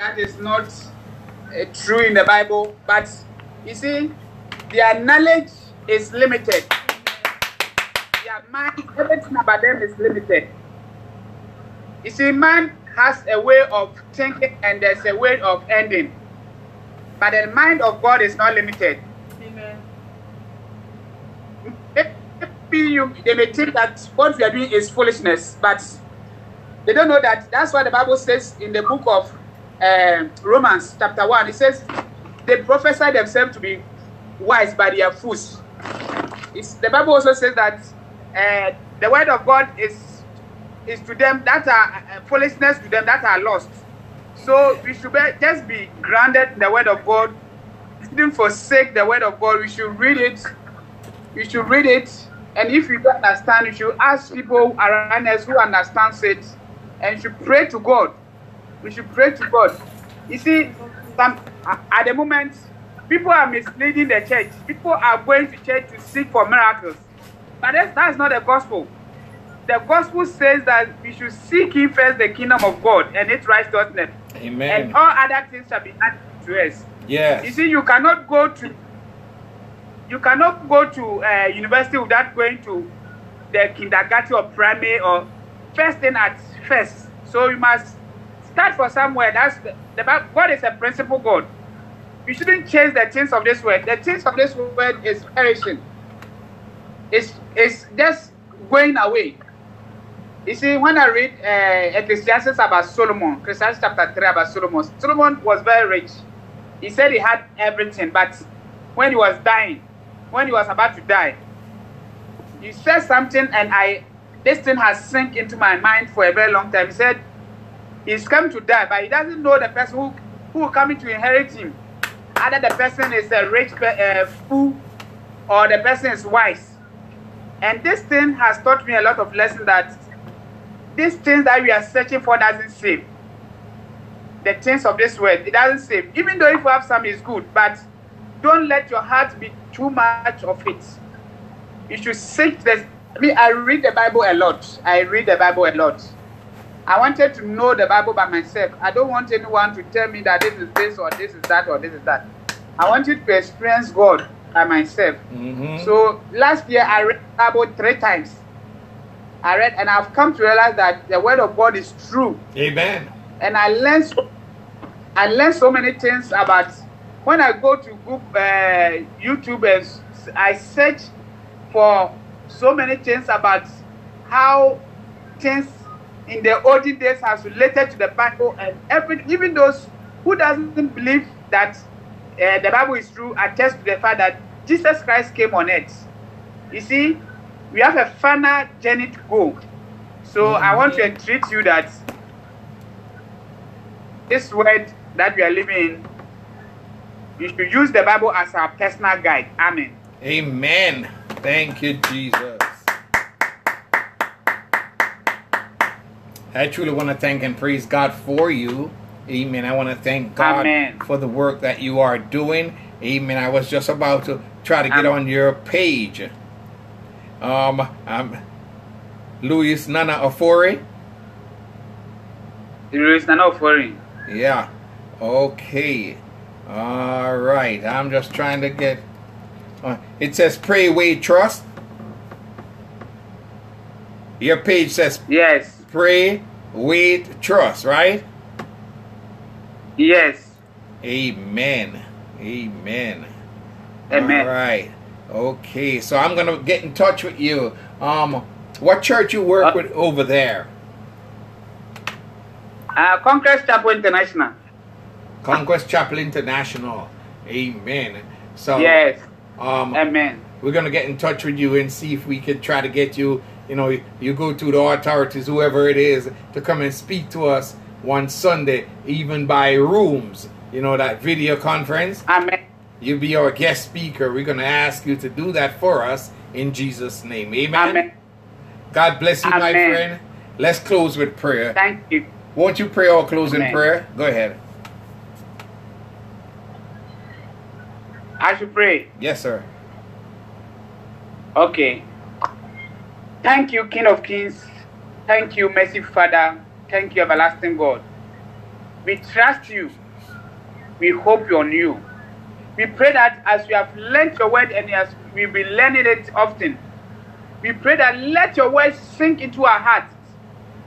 that is not uh, true in the Bible, but you see, their knowledge is limited. Their mind, everything about them is limited. You see, man has a way of thinking and there's a way of ending. But the mind of God is not limited. Amen. Maybe you, they may think that what we are doing is foolishness, but they don't know that that's what the Bible says in the book of uh, Romans, chapter 1. It says, they prophesy themselves to be wise by their fools. It's, the Bible also says that uh, the word of God is is to them that are uh, foolishness to them that are lost. So we should be, just be grounded in the word of God. We shouldn't forsake the word of God. We should read it. We should read it. And if you don't understand, you should ask people around us who understands it. And you should pray to God. We should pray to God. You see, some, at the moment, people are misleading the church. People are going to church to seek for miracles. But that's, that's not the gospel the gospel says that we should seek ye first the kingdom of God and its righteousness. Amen. And all other things shall be added to us. Yes. You see, you cannot go to you cannot go to uh, university without going to the kindergarten or primary or first thing at first. So you must start for somewhere. That's the, the God is a principle God. You shouldn't change the things of this world. The things of this world is perishing. It's it's just going away. You see, when I read uh, Ecclesiastes about Solomon, Ecclesiastes chapter 3 about Solomon, Solomon was very rich. He said he had everything, but when he was dying, when he was about to die, he said something, and I, this thing has sunk into my mind for a very long time. He said he's come to die, but he doesn't know the person who who coming to inherit him. Either the person is a rich uh, fool or the person is wise. And this thing has taught me a lot of lessons that these things that we are searching for doesn't save. The things of this world, it doesn't save. Even though if you have some, it's good, but don't let your heart be too much of it. You should seek this. I mean, I read the Bible a lot. I read the Bible a lot. I wanted to know the Bible by myself. I don't want anyone to tell me that this is this or this is that or this is that. I wanted to experience God by myself. Mm-hmm. So last year I read the Bible three times. I read and I've come to realize that the word of God is true. Amen. And I learned so, I learned so many things about when I go to Google, uh, YouTube and I search for so many things about how things in the olden days has related to the Bible and every, even those who doesn't believe that uh, the Bible is true attest to the fact that Jesus Christ came on earth. You see, we have a final journey to go. So I want to entreat you that this world that we are living in, you should use the Bible as our personal guide. Amen. Amen. Thank you, Jesus. I truly want to thank and praise God for you. Amen. I want to thank God Amen. for the work that you are doing. Amen. I was just about to try to get Amen. on your page. Um, I'm Louis Nana Ofori. There is no offering. Yeah. Okay. All right. I'm just trying to get. Uh, it says pray, wait, trust. Your page says Yes. Pray, with trust, right? Yes. Amen. Amen. Amen. All right. Okay. So I'm gonna get in touch with you. Um, what church you work Uh, with over there? Uh, Conquest Chapel International. Conquest Chapel International. Amen. So Yes. um, Amen. we're gonna get in touch with you and see if we can try to get you you know you go to the authorities whoever it is to come and speak to us one sunday even by rooms you know that video conference Amen. you be our guest speaker we're gonna ask you to do that for us in jesus name amen, Amen. god bless you my friend let's close with prayer Thank you. won't you pray our closing Amen. prayer go ahead I should pray. yes sir Okay. Thank you, King of Kings. Thank you, Mercy Father. Thank you, Everlasting God. We trust you. We hope on you. We pray that as we have learned your word and as we will be learning it often, we pray that let your word sink into our hearts.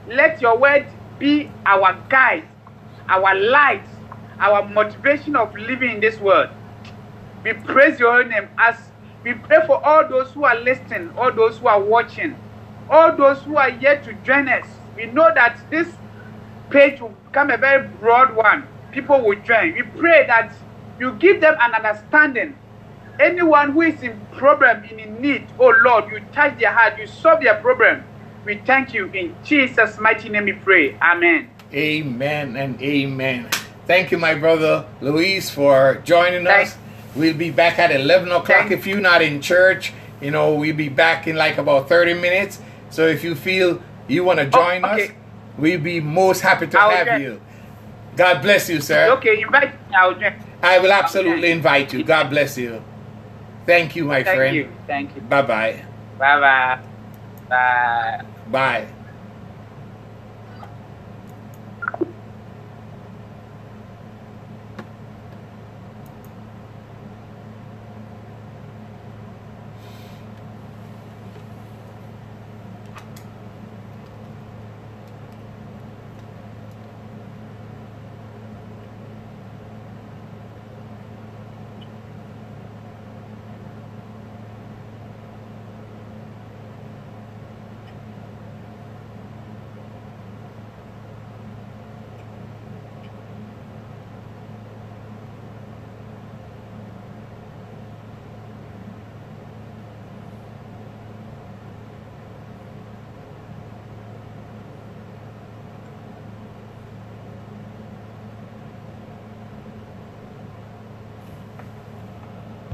Let your word be our guide, our light, our motivation of living in this world. We praise your name as we pray for all those who are listening, all those who are watching, all those who are yet to join us. We know that this page will become a very broad one. People will join. We pray that you give them an understanding. Anyone who is in problem, in need, oh Lord, you touch their heart, you solve their problem. We thank you in Jesus' mighty name. We pray. Amen. Amen and amen. Thank you, my brother Luis, for joining Thank- us. We'll be back at 11 o'clock. Thank- If you're not in church, you know, we'll be back in like about 30 minutes. So if you feel you want to oh, join Oh, okay. us, we'd be most happy to I'll have you. God bless you, sir. Okay, invite me. I'll. I will absolutely invite you. God bless you. Thank you, my Thank friend. you. Thank you. Bye bye. Bye bye. Bye. Bye.